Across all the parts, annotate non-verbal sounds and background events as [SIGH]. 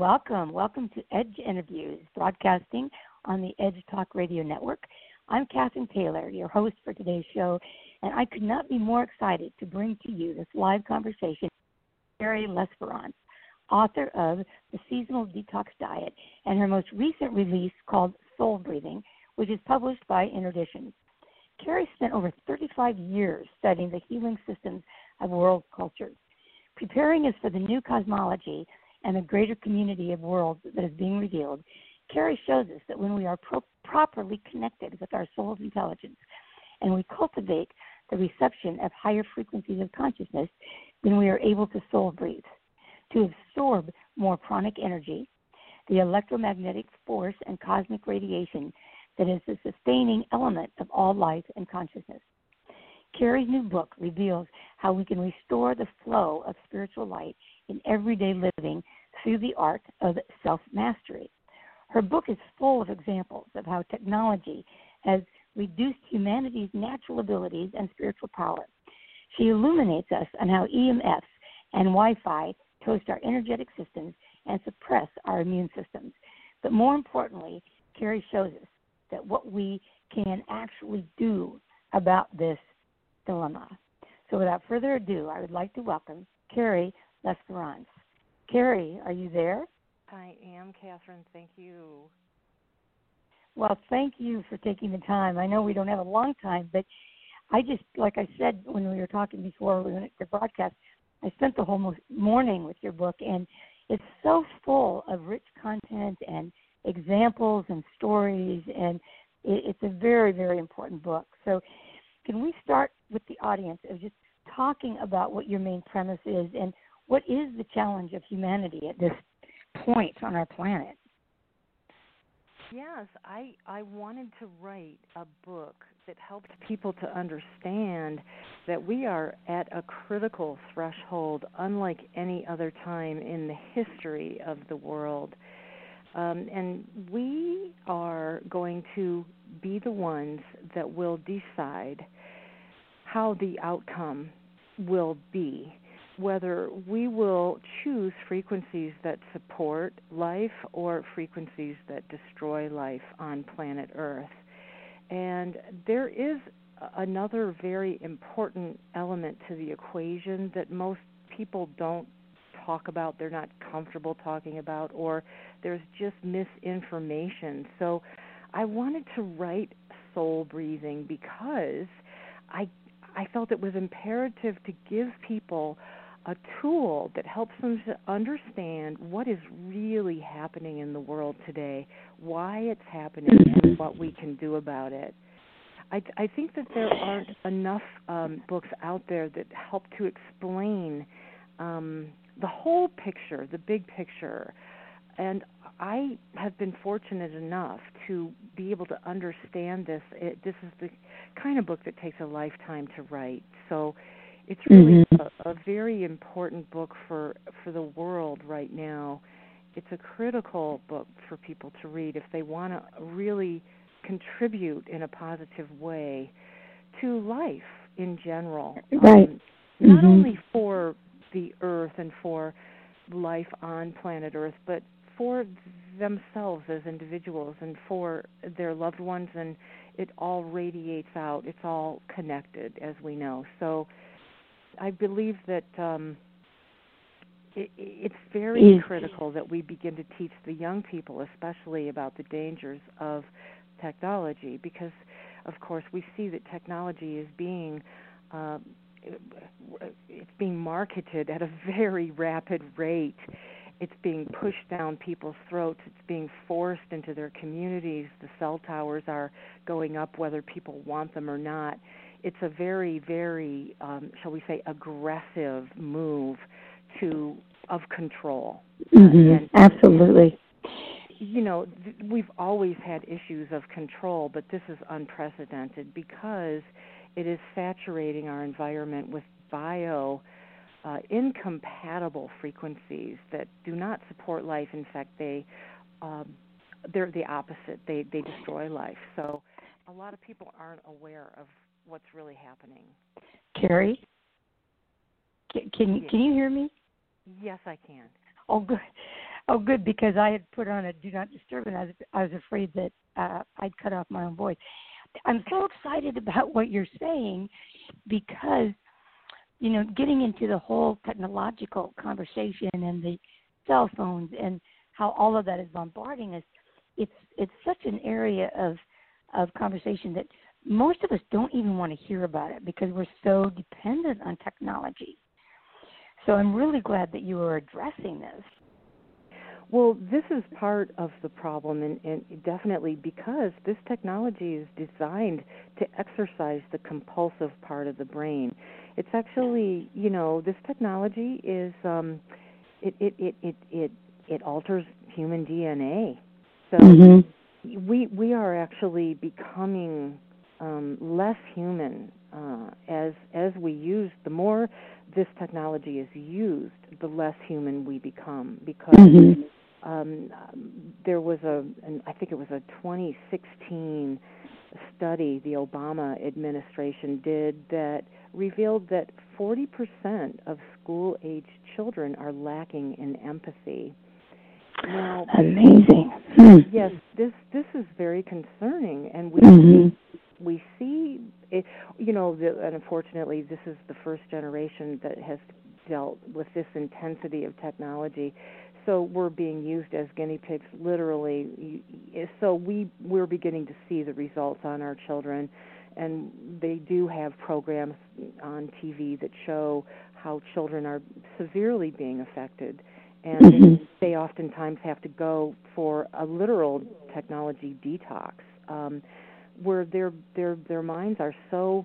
Welcome. Welcome to Edge Interviews, broadcasting on the Edge Talk Radio Network. I'm Cathryn Taylor, your host for today's show, and I could not be more excited to bring to you this live conversation with Carrie L'Esperance, author of The Seasonal Detox Diet and her most recent release called Soul Breathing, which is published by Inner Traditions. Carrie spent over 35 years studying the healing systems of world cultures. Preparing us for the new cosmology and the greater community of worlds that is being revealed, Carrie shows us that when we are pro- properly connected with our soul's intelligence and we cultivate the reception of higher frequencies of consciousness, then we are able to soul breathe, to absorb more pranic energy, the electromagnetic force and cosmic radiation that is the sustaining element of all life and consciousness. Carrie's new book reveals how we can restore the flow of spiritual light in everyday living through the art of self mastery. Her book is full of examples of how technology has reduced humanity's natural abilities and spiritual power. She illuminates us on how EMFs and Wi Fi toast our energetic systems and suppress our immune systems. But more importantly, Carrie shows us that what we can actually do about this dilemma. So without further ado, I would like to welcome Carrie L'Esperance. Carrie, are you there? I am, Cathryn. Thank you. Well, thank you for taking the time. I know we don't have a long time, but I just, like I said when we were talking before we went to broadcast, I spent the whole morning with your book, and it's so full of rich content and examples and stories, and it's a very, very important book. So, can we start with the audience of just talking about what your main premise is and what is the challenge of humanity at this point on our planet? Yes, I I wanted to write a book that helped people to understand that we are at a critical threshold unlike any other time in the history of the world. Um, and we are going to be the ones that will decide how the outcome will be whether we will choose frequencies that support life or frequencies that destroy life on planet Earth. And there is another very important element to the equation that most people don't talk about, they're not comfortable talking about, or there's just misinformation. So I wanted to write Soul Breathing because I I felt it was imperative to give people a tool that helps them to understand what is really happening in the world today, why it's happening, and what we can do about it. I, I think that there aren't enough um, books out there that help to explain um, the whole picture, the big picture. And I have been fortunate enough to be able to understand this. It, this is the kind of book that takes a lifetime to write. So it's really mm-hmm. a, a very important book for for the world right now. It's a critical book for people to read if they want to really contribute in a positive way to life in general. Right. Um, not mm-hmm. only for the earth and for life on planet earth, but for themselves as individuals and for their loved ones and it all radiates out. It's all connected as we know. So I believe that um, it, it's very mm. critical that we begin to teach the young people, especially about the dangers of technology, because, of course, we see that technology is being uh, it's being marketed at a very rapid rate. It's being pushed down people's throats. It's being forced into their communities. The cell towers are going up whether people want them or not it's a very, very, um, shall we say, aggressive move to of control. Mm-hmm. And, Absolutely. you know, th- we've always had issues of control, but this is unprecedented because it is saturating our environment with bio uh, incompatible frequencies that do not support life. In fact, they um, they're the opposite. They they destroy life. So a lot of people aren't aware of what's really happening. Carrie, can can, yes. can you hear me? Yes, I can. Oh, good. Oh, good, because I had put on a do not disturb, and I was, I was afraid that uh, I'd cut off my own voice. I'm so excited about what you're saying because, you know, getting into the whole technological conversation and the cell phones and how all of that is bombarding us, it's it's such an area of of conversation that most of us don't even want to hear about it because we're so dependent on technology. So I'm really glad that you are addressing this. Well, this is part of the problem, and, and, definitely because this technology is designed to exercise the compulsive part of the brain. It's actually, you know, this technology is um, it, it it it it it alters human DNA. So mm-hmm. we we are actually becoming um, less human uh, as as we use the more this technology is used, the less human we become because mm-hmm. um, there was a, an, I think it was a 2016 study the Obama administration did that revealed that 40% of school age children are lacking in empathy. Now, amazing. Hmm. Yes, this this is very concerning, and we mm-hmm we see it, you know the, and unfortunately this is the first generation that has dealt with this intensity of technology. So we're being used as guinea pigs literally. So we we're beginning to see the results on our children and they do have programs on TV that show how children are severely being affected. And mm-hmm. they oftentimes have to go for a literal technology detox. Um, where their their their minds are so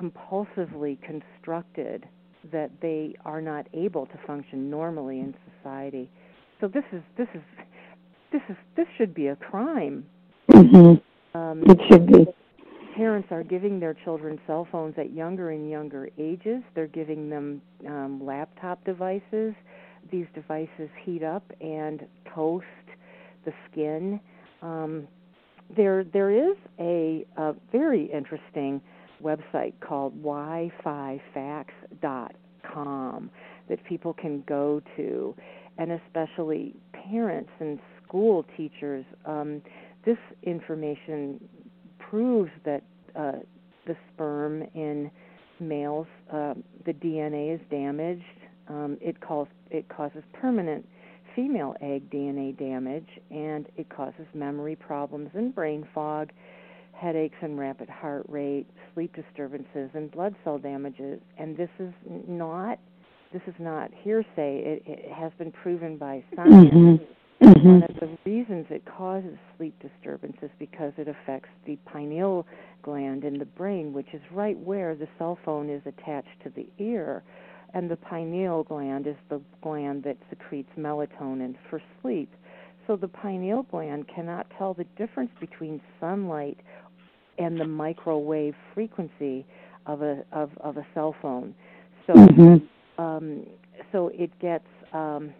compulsively constructed that they are not able to function normally in society. So this is this is this is this should be a crime. Mm-hmm. Um, it should be. Parents are giving their children cell phones at younger and younger ages. They're giving them um, laptop devices. These devices heat up and toast the skin. Um, there there is a, a very interesting website called wi-fi-facts.com that people can go to, and especially parents and school teachers. Um, this information proves that uh, the sperm in males, uh, the DNA is damaged. Um, it, calls, it causes permanent female egg DNA damage, and it causes memory problems and brain fog, headaches and rapid heart rate, sleep disturbances, and blood cell damages. And this is not this is not hearsay. It, it has been proven by science. Mm-hmm. Mm-hmm. One of the reasons it causes sleep disturbances because it affects the pineal gland in the brain, which is right where the cell phone is attached to the ear and the pineal gland is the gland that secretes melatonin for sleep. So the pineal gland cannot tell the difference between sunlight and the microwave frequency of a of, of a cell phone. So mm-hmm. um, so it gets um,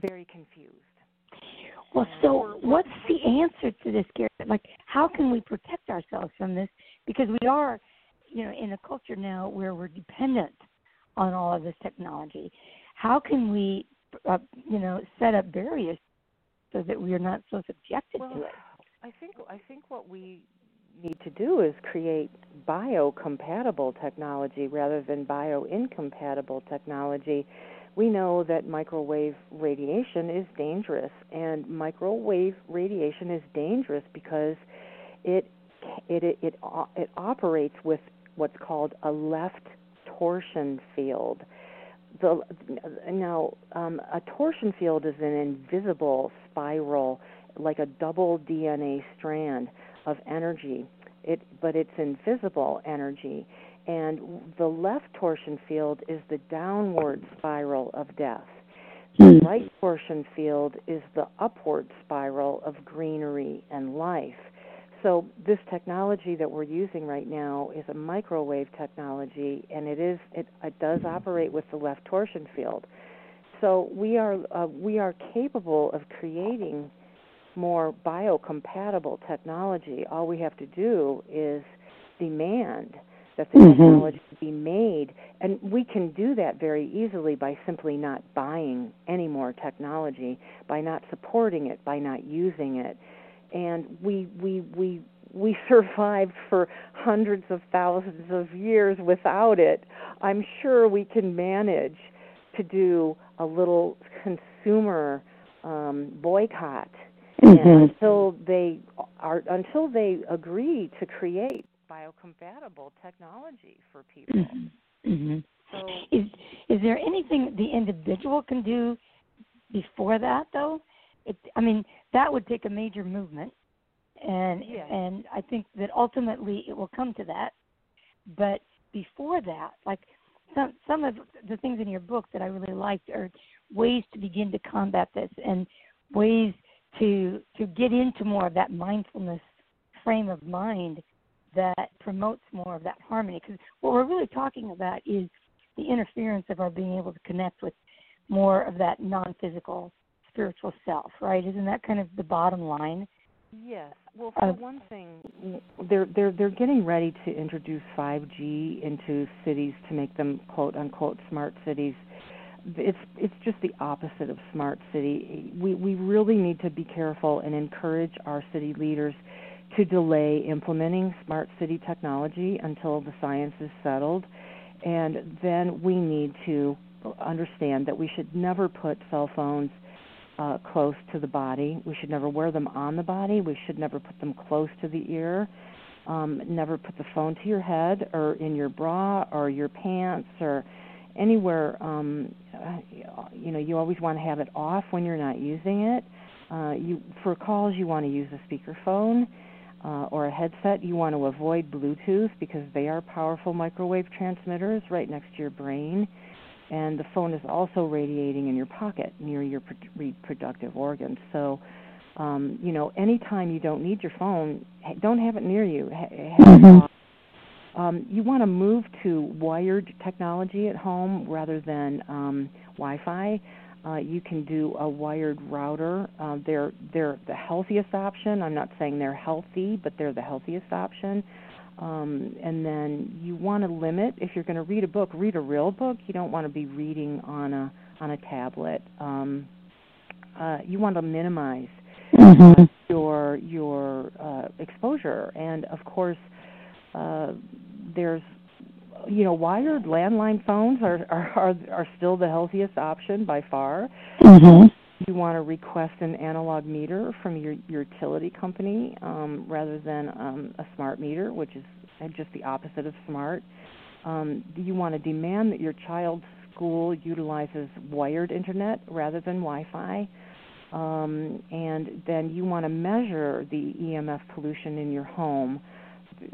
very confused. Well, so what's the answer to this, Carrie? Like, how can we protect ourselves from this? Because we are, you know, in a culture now where we're dependent on all of this technology. How can we, uh, you know, set up barriers so that we are not so subjected well, to it? I think I think what we need to do is create biocompatible technology rather than bio-incompatible technology. We know that microwave radiation is dangerous, and microwave radiation is dangerous because it it it it, it operates with what's called a left torsion field. The, now, um, a torsion field is an invisible spiral, like a double DNA strand of energy. It, but it's invisible energy, and the left torsion field is the downward spiral of death. The right torsion field is the upward spiral of greenery and life. So this technology that we're using right now is a microwave technology, and it is it, it does operate with the left torsion field. So we are uh, we are capable of creating more biocompatible technology. All we have to do is demand that the mm-hmm. technology be made, and we can do that very easily by simply not buying any more technology, by not supporting it, by not using it, and we we we we [LAUGHS] survived for hundreds of thousands of years without it. I'm sure we can manage to do a little consumer um, boycott mm-hmm. until they are until they agree to create biocompatible technology for people. Mm-hmm. Mm-hmm. So, is is there anything the individual can do before that though? It, I mean, that would take a major movement, and yeah. and I think that ultimately it will come to that. But before that, like some some of the things in your book that I really liked are ways to begin to combat this and ways to to get into more of that mindfulness frame of mind that promotes more of that harmony. Because what we're really talking about is the interference of our being able to connect with more of that non-physical spiritual self, right? Isn't that kind of the bottom line? Yes. Well, for uh, one thing, they're they're they're getting ready to introduce 5G into cities to make them quote unquote smart cities. It's it's just the opposite of smart city. We we really need to be careful and encourage our city leaders to delay implementing smart city technology until the science is settled. And then we need to understand that we should never put cell phones uh, close to the body. We should never wear them on the body. We should never put them close to the ear. Um, never put the phone to your head or in your bra or your pants or anywhere. Um, uh, you know, you always want to have it off when you're not using it. Uh, you for calls, you want to use a speakerphone uh, or a headset, you want to avoid Bluetooth because they are powerful microwave transmitters right next to your brain. And the phone is also radiating in your pocket near your reproductive organs. So, um, you know, anytime you don't need your phone, don't have it near you. Mm-hmm. Um, you want to move to wired technology at home rather than um, Wi-Fi. Uh, you can do a wired router. Uh, they're they're the healthiest option. I'm not saying they're healthy, but they're the healthiest option. Um, and then you want to limit if you're going to read a book, read a real book. You don't want to be reading on a on a tablet. Um, uh, you want to minimize mm-hmm. your your uh, exposure, and of course, uh, there's you know, wired landline phones are are are, are still the healthiest option by far. Mm-hmm. You want to request an analog meter from your, your utility company um, rather than um, a smart meter, which is just the opposite of smart. Um, you want to demand that your child's school utilizes wired internet rather than Wi-Fi. Um, and then you want to measure the EMF pollution in your home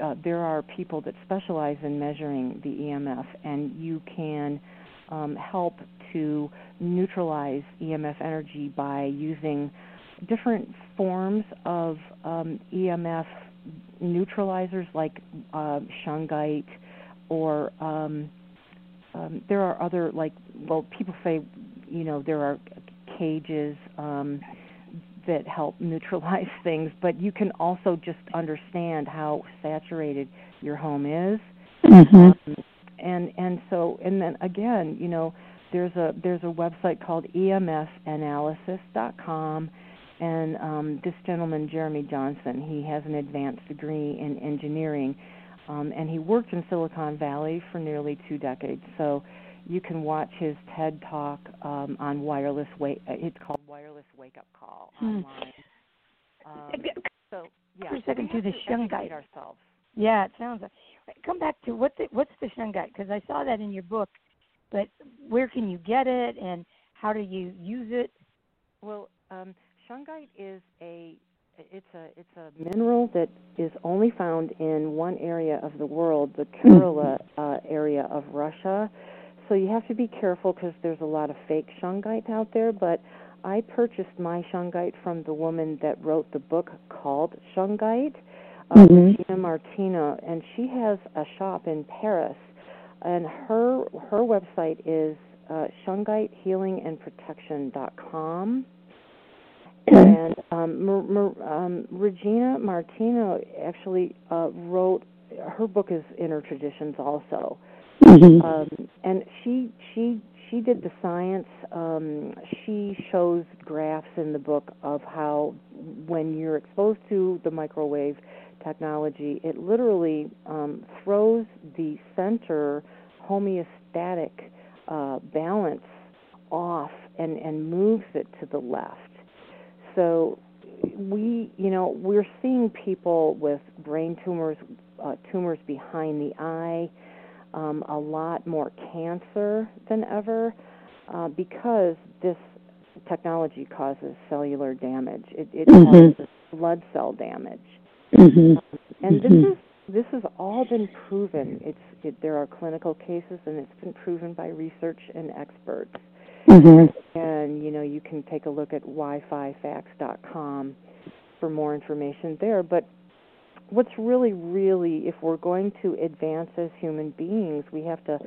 uh, there are people that specialize in measuring the EMF, and you can um, help to neutralize EMF energy by using different forms of um, EMF neutralizers like uh, shungite or um, um, there are other like well people say you know there are cages um, that help neutralize [LAUGHS] things, but you can also just understand how saturated your home is. Mm-hmm. Um, and and so and then again, you know, there's a there's a website called emfanalysis.com and um, this gentleman Jeromy Johnson, he has an advanced degree in engineering um, and he worked in Silicon Valley for nearly two decades. So you can watch his TED talk um, on wireless wake. It's called Wireless Wake Up Call hmm. online. Um, so yeah, for a second to the shungite ourselves. Yeah, it sounds like. Come back to what's the, what's the shungite because I saw that in your book, but where can you get it and how do you use it? Well, um, shungite is a it's a it's a mineral that is only found in one area of the world, the Turala [LAUGHS] uh, area of Russia. So you have to be careful because there's a lot of fake shungite out there. But I purchased my shungite from the woman that wrote the book called Shungite, uh, mm-hmm. Regina Martino, and she has a shop in Paris, and her her website is uh, shungitehealingandprotection.com. And um, Mer, Mer, um, Regina Martino actually uh, wrote her book is Inner Traditions also, mm-hmm. um, and she she she did the science. Um, she shows graphs in the book of how when you're exposed to the microwave technology, it literally um, throws the center homeostatic uh, balance off and, and moves it to the left. So we, you know, we're seeing people with brain tumors, uh, tumors behind the eye, um, a lot more cancer than ever uh, because this technology causes cellular damage. It, it mm-hmm. causes blood cell damage. Mm-hmm. And mm-hmm. this is this has all been proven. It's it, there are clinical cases, and it's been proven by research and experts. Mm-hmm. And you know, you can take a look at wi-fi-facts.com for more information there. But what's really, really, if we're going to advance as human beings, we have to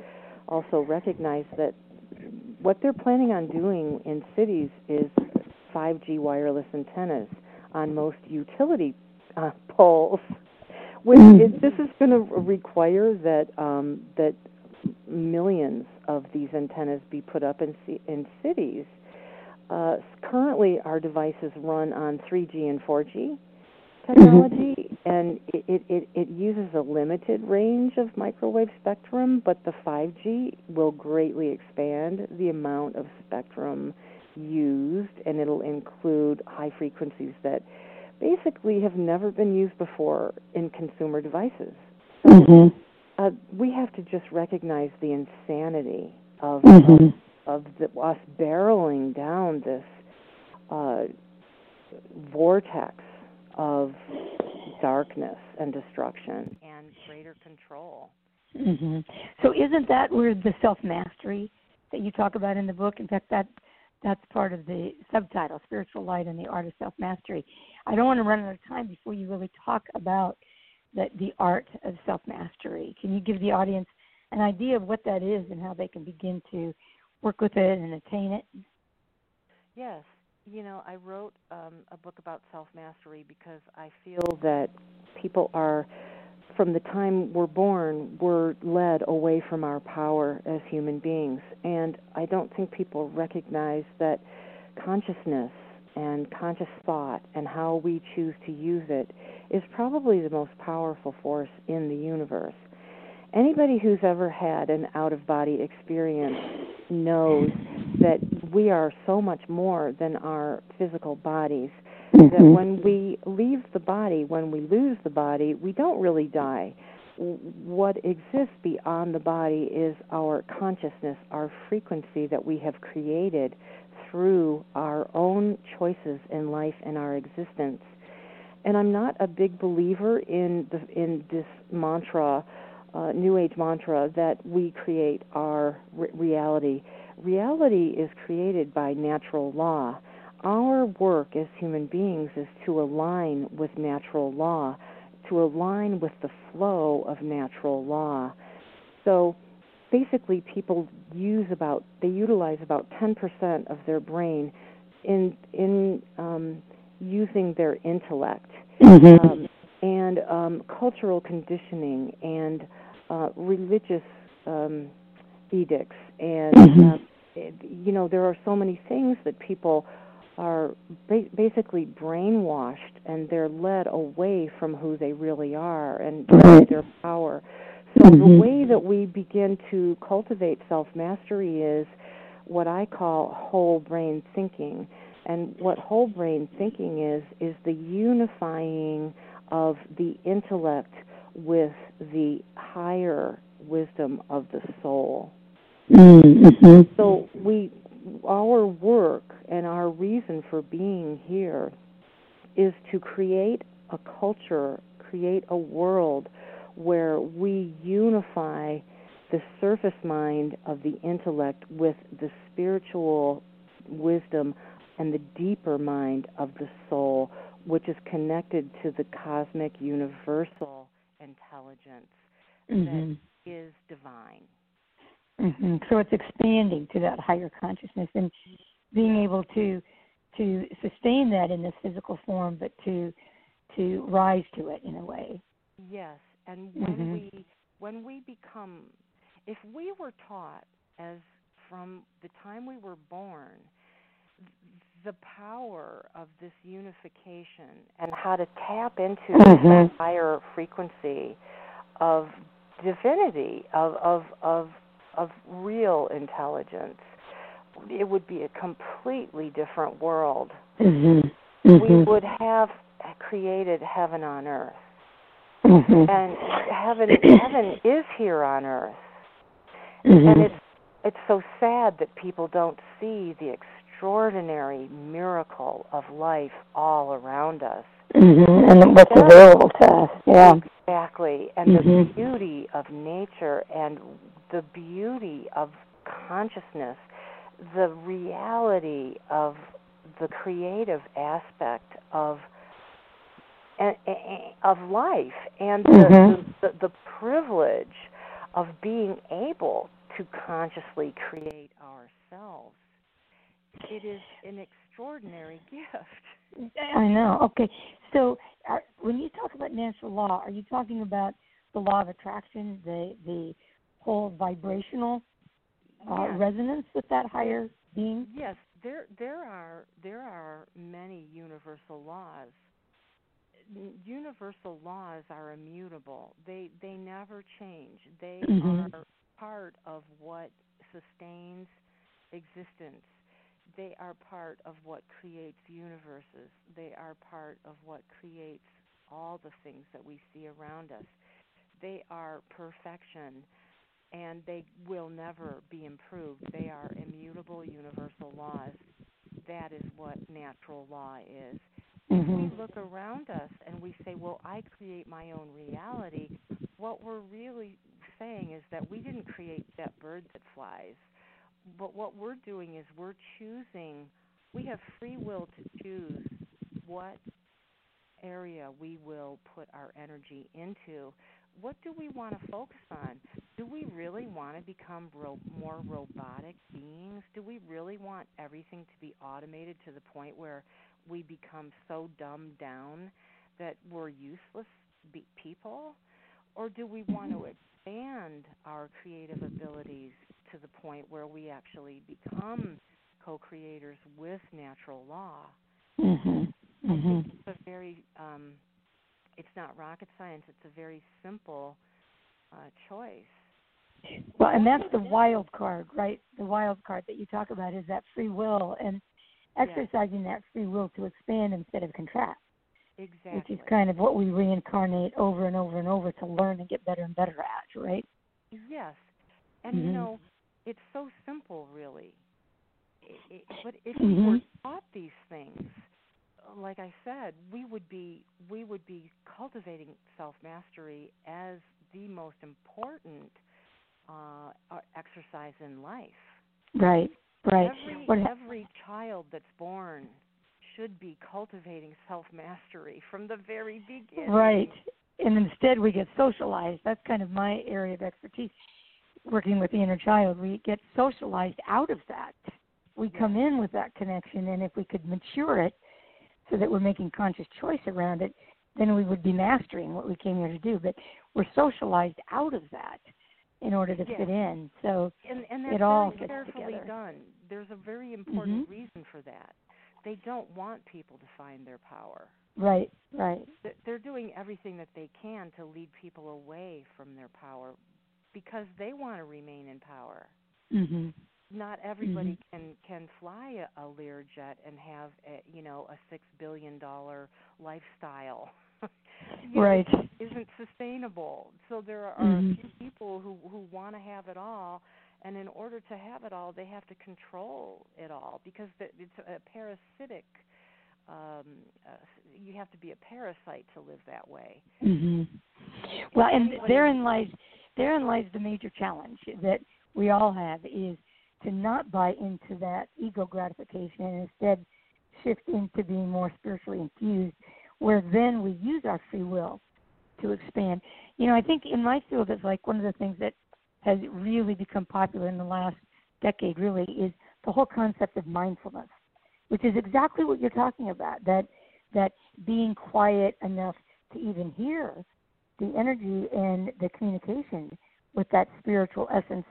also recognize that what they're planning on doing in cities is 5G wireless antennas on most utility uh, poles. Which mm. is, this is going to require that um, that millions of these antennas be put up in in cities. Uh, currently, our devices run on 3G and 4G technology, mm-hmm. and it, it, it uses a limited range of microwave spectrum, but the 5G will greatly expand the amount of spectrum used, and it'll include high frequencies that basically have never been used before in consumer devices. mm-hmm. uh, we have to just recognize the insanity of mm-hmm. of, of the, us barreling down this uh, vortex of darkness and destruction and greater control. Mm-hmm. So, isn't that where the self mastery that you talk about in the book? In fact, that that's part of the subtitle, Spiritual Light and the Art of Self Mastery. I don't want to run out of time before you really talk about the, the art of self mastery. Can you give the audience an idea of what that is and how they can begin to work with it and attain it? Yes. You know, I wrote um, a book about self mastery because I feel that people are from the time we're born, we're led away from our power as human beings. And I don't think people recognize that consciousness and conscious thought and how we choose to use it is probably the most powerful force in the universe. Anybody who's ever had an out of body experience knows that we are so much more than our physical bodies mm-hmm. that when we leave the body, when we lose the body, we don't really die. What exists beyond the body is our consciousness, our frequency that we have created through our own choices in life and our existence. And I'm not a big believer in the, in this mantra, uh, New Age mantra, that we create our re- reality. Reality is created by natural law our work as human beings is to align with natural law, to align with the flow of natural law. So basically people use about they utilize about 10% of their brain in in um, using their intellect mm-hmm. um, and um, cultural conditioning and uh, religious um, edicts and mm-hmm. uh, you know there are so many things that people are ba- basically brainwashed and they're led away from who they really are and their power. So mm-hmm. the way that we begin to cultivate self mastery is what I call whole brain thinking. And what whole brain thinking is is the unifying of the intellect with the higher wisdom of the soul. Mm-hmm. So we our work and our reason for being here is to create a culture, create a world where we unify the surface mind of the intellect with the spiritual wisdom and the deeper mind of the soul, which is connected to the cosmic universal intelligence mm-hmm. that is divine. Mm-hmm. So it's expanding to that higher consciousness and being able to to sustain that in this physical form, but to to rise to it in a way. Yes, and when mm-hmm. we when we become, if we were taught as from the time we were born, the power of this unification and how to tap into mm-hmm. the higher frequency of divinity, of of of of real intelligence, it would be a completely different world. Mm-hmm. Mm-hmm. We would have created heaven on earth. Mm-hmm. And heaven [COUGHS] heaven is here on earth. Mm-hmm. And it's it's so sad that people don't see the extraordinary miracle of life all around us. Mm-hmm. And what's available to us. Yeah. Exactly. And the mm-hmm. beauty of nature and the beauty of consciousness, the reality of the creative aspect of of life and mm-hmm. the, the, the privilege of being able to consciously create ourselves. It is an extraordinary [LAUGHS] gift. I know. Okay, so are, when you talk about natural law, are you talking about the law of attraction, the the whole vibrational uh, yes. resonance with that higher being? Yes, there there are there are many universal laws universal laws are immutable. They they never change. They mm-hmm. are part of what sustains existence. They are part of what creates universes. They are part of what creates all the things that we see around us. They are perfection and they will never be improved. They are immutable universal laws. That is what natural law is. Mm-hmm. If we look around us and we say, well, I create my own reality, what we're really saying is that we didn't create that bird that flies. But what we're doing is we're choosing, we have free will to choose what area we will put our energy into. What do we want to focus on? Do we really want to become ro- more robotic beings? Do we really want everything to be automated to the point where we become so dumbed down that we're useless be- people? Or do we want to expand our creative abilities to the point where we actually become co creators with natural law? Mm-hmm. Mm-hmm. It's a very, um, it's not rocket science, it's a very simple uh, choice. Well, and that's the wild card, right? The wild card that you talk about is that free will. And exercising that free will to expand instead of contract. Exactly. Which is kind of what we reincarnate over and over and over to learn and get better and better at, right? Yes. And mm-hmm. you know, it's so simple, really. It, it, but if mm-hmm. we were taught these things, like I said, we would be we would be cultivating self mastery as the most important uh, exercise in life. Right. Right. Every, every child that's born should be cultivating self mastery from the very beginning. Right. And instead, we get socialized. That's kind of my area of expertise. Working with the inner child, we get socialized out of that. We come in with that connection, and if we could mature it so that we're making conscious choice around it, then we would be mastering what we came here to do. But we're socialized out of that in order to yes. fit in. So and, and that's it all very carefully together. done. There's a very important mm-hmm. reason for that. They don't want people to find their power. Right, right. They're doing everything that they can to lead people away from their power because they want to remain in power. Mm-hmm. Not everybody mm-hmm. can can fly a, a Learjet and have a, you know a six billion dollar lifestyle. [LAUGHS] right. Know, isn't sustainable. So there are mm-hmm. a few people who who want to have it all, and in order to have it all, they have to control it all because it's a parasitic um, uh, you have to be a parasite to live that way. Mm-hmm. Well, and therein lies therein lies the major challenge that we all have is to not buy into that ego gratification and instead shift into being more spiritually infused, where then we use our free will to expand. You know, I think in my field, it's like one of the things that has really become popular in the last decade, really, is the whole concept of mindfulness, which is exactly what you're talking about. That that being quiet enough to even hear the energy and the communication with that spiritual essence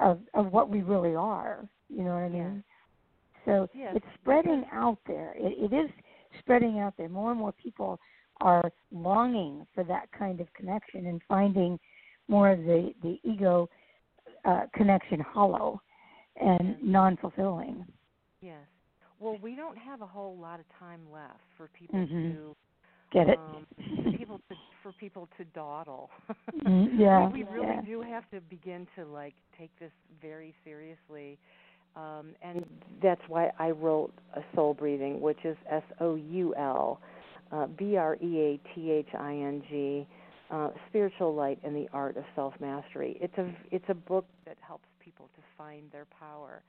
of of what we really are. You know what I mean? So it's spreading out there. It, it is spreading out there. More and more people are longing for that kind of connection and finding more of the the ego uh, connection hollow and non-fulfilling. Yes. Well, we don't have a whole lot of time left for people mm-hmm. to get it. Um, people to for people to dawdle. [LAUGHS] [LAUGHS] mm, yeah. we, we really yeah. do have to begin to like take this very seriously. Um, and that's why I wrote a soul breathing, which is S O U L uh, B R E A T H I N G, uh, spiritual light and the art of self mastery. It's a it's a book that helps people to find their power.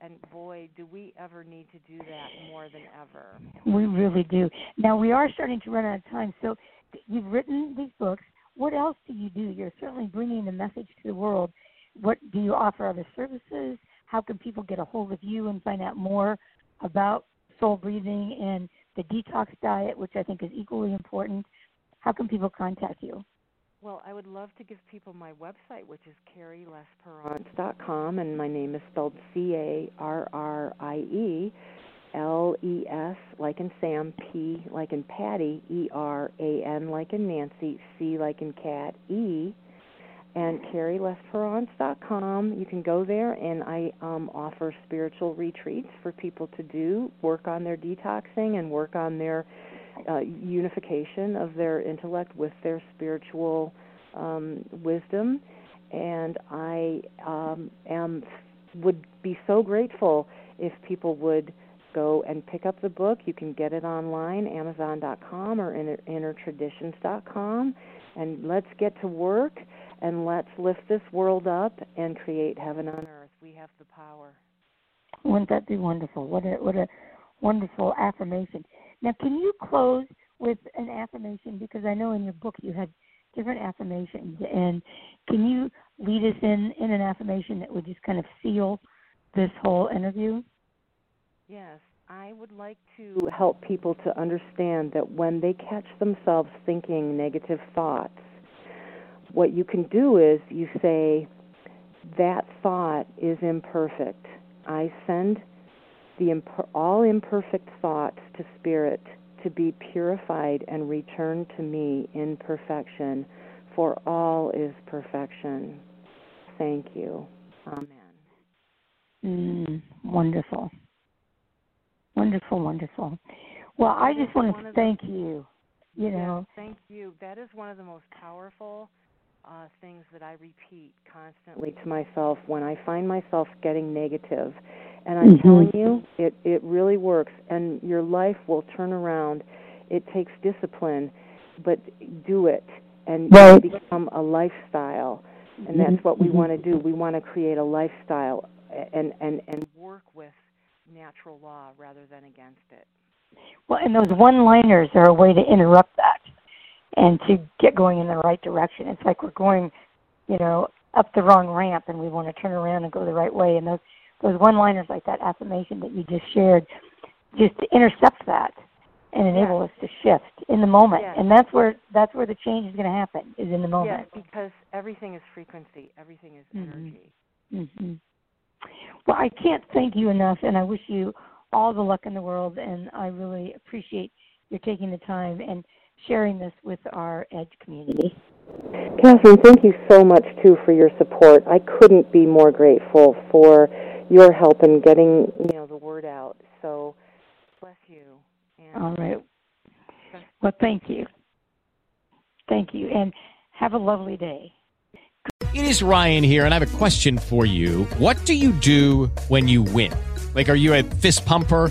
And boy, do we ever need to do that more than ever. We really do. Now we are starting to run out of time. So you've written these books. What else do you do? You're certainly bringing the message to the world. What do you offer other services? How can people get a hold of you and find out more about soul breathing and the detox diet, which I think is equally important? How can people contact you? Well, I would love to give people my website, which is carrielesperance.com, and my name is spelled C A R R I E L E S, like in Sam, P like in Patty, E R A N like in Nancy, C like in cat, E, and carrielesperance.com. You can go there, and I um, offer spiritual retreats for people to do, work on their detoxing, and work on their uh, unification of their intellect with their spiritual um, wisdom, and I um, am would be so grateful if people would go and pick up the book. You can get it online, Amazon.com or inner, InnerTraditions.com, and let's get to work and let's lift this world up and create heaven on earth. We have the power. Wouldn't that be wonderful? What a what a wonderful affirmation. Now, can you close with an affirmation? Because I know in your book you had different affirmations, and can you lead us in in an affirmation that would just kind of seal this whole interview? Yes, I would like to help people to understand that when they catch themselves thinking negative thoughts, what you can do is you say, That thought is imperfect. I send the imper- all imperfect thoughts to spirit to be purified and returned to me in perfection, for all is perfection. Thank you. Amen. Mm, wonderful. Wonderful, wonderful. Well, I just want to thank you. You know, thank you. That is one of the most powerful uh, things that I repeat constantly to myself when I find myself getting negative and I'm mm-hmm. telling you, it it really works, and your life will turn around. It takes discipline, but do it, and right. become a lifestyle. And that's what we mm-hmm. want to do. We want to create a lifestyle and and and work with natural law rather than against it. Well, and those one-liners are a way to interrupt that and to get going in the right direction. It's like we're going, you know, up the wrong ramp and we want to turn around and go the right way. And those those one liners like that affirmation that you just shared just intercepts that and enable us to shift in the moment. And that's where that's where the change is going to happen is in the moment. Yes, because everything is frequency, everything is mm-hmm. energy. Mm-hmm. Well, I can't thank you enough, and I wish you all the luck in the world. And I really appreciate your taking the time and sharing this with our Edge community. Cathryn, thank you so much too for your support. I couldn't be more grateful for your help in getting you know the word out. So bless you. And All right. Well, thank you. Thank you, and have a lovely day. It is Ryan here, and I have a question for you. What do you do when you win? Like, are you a fist pumper?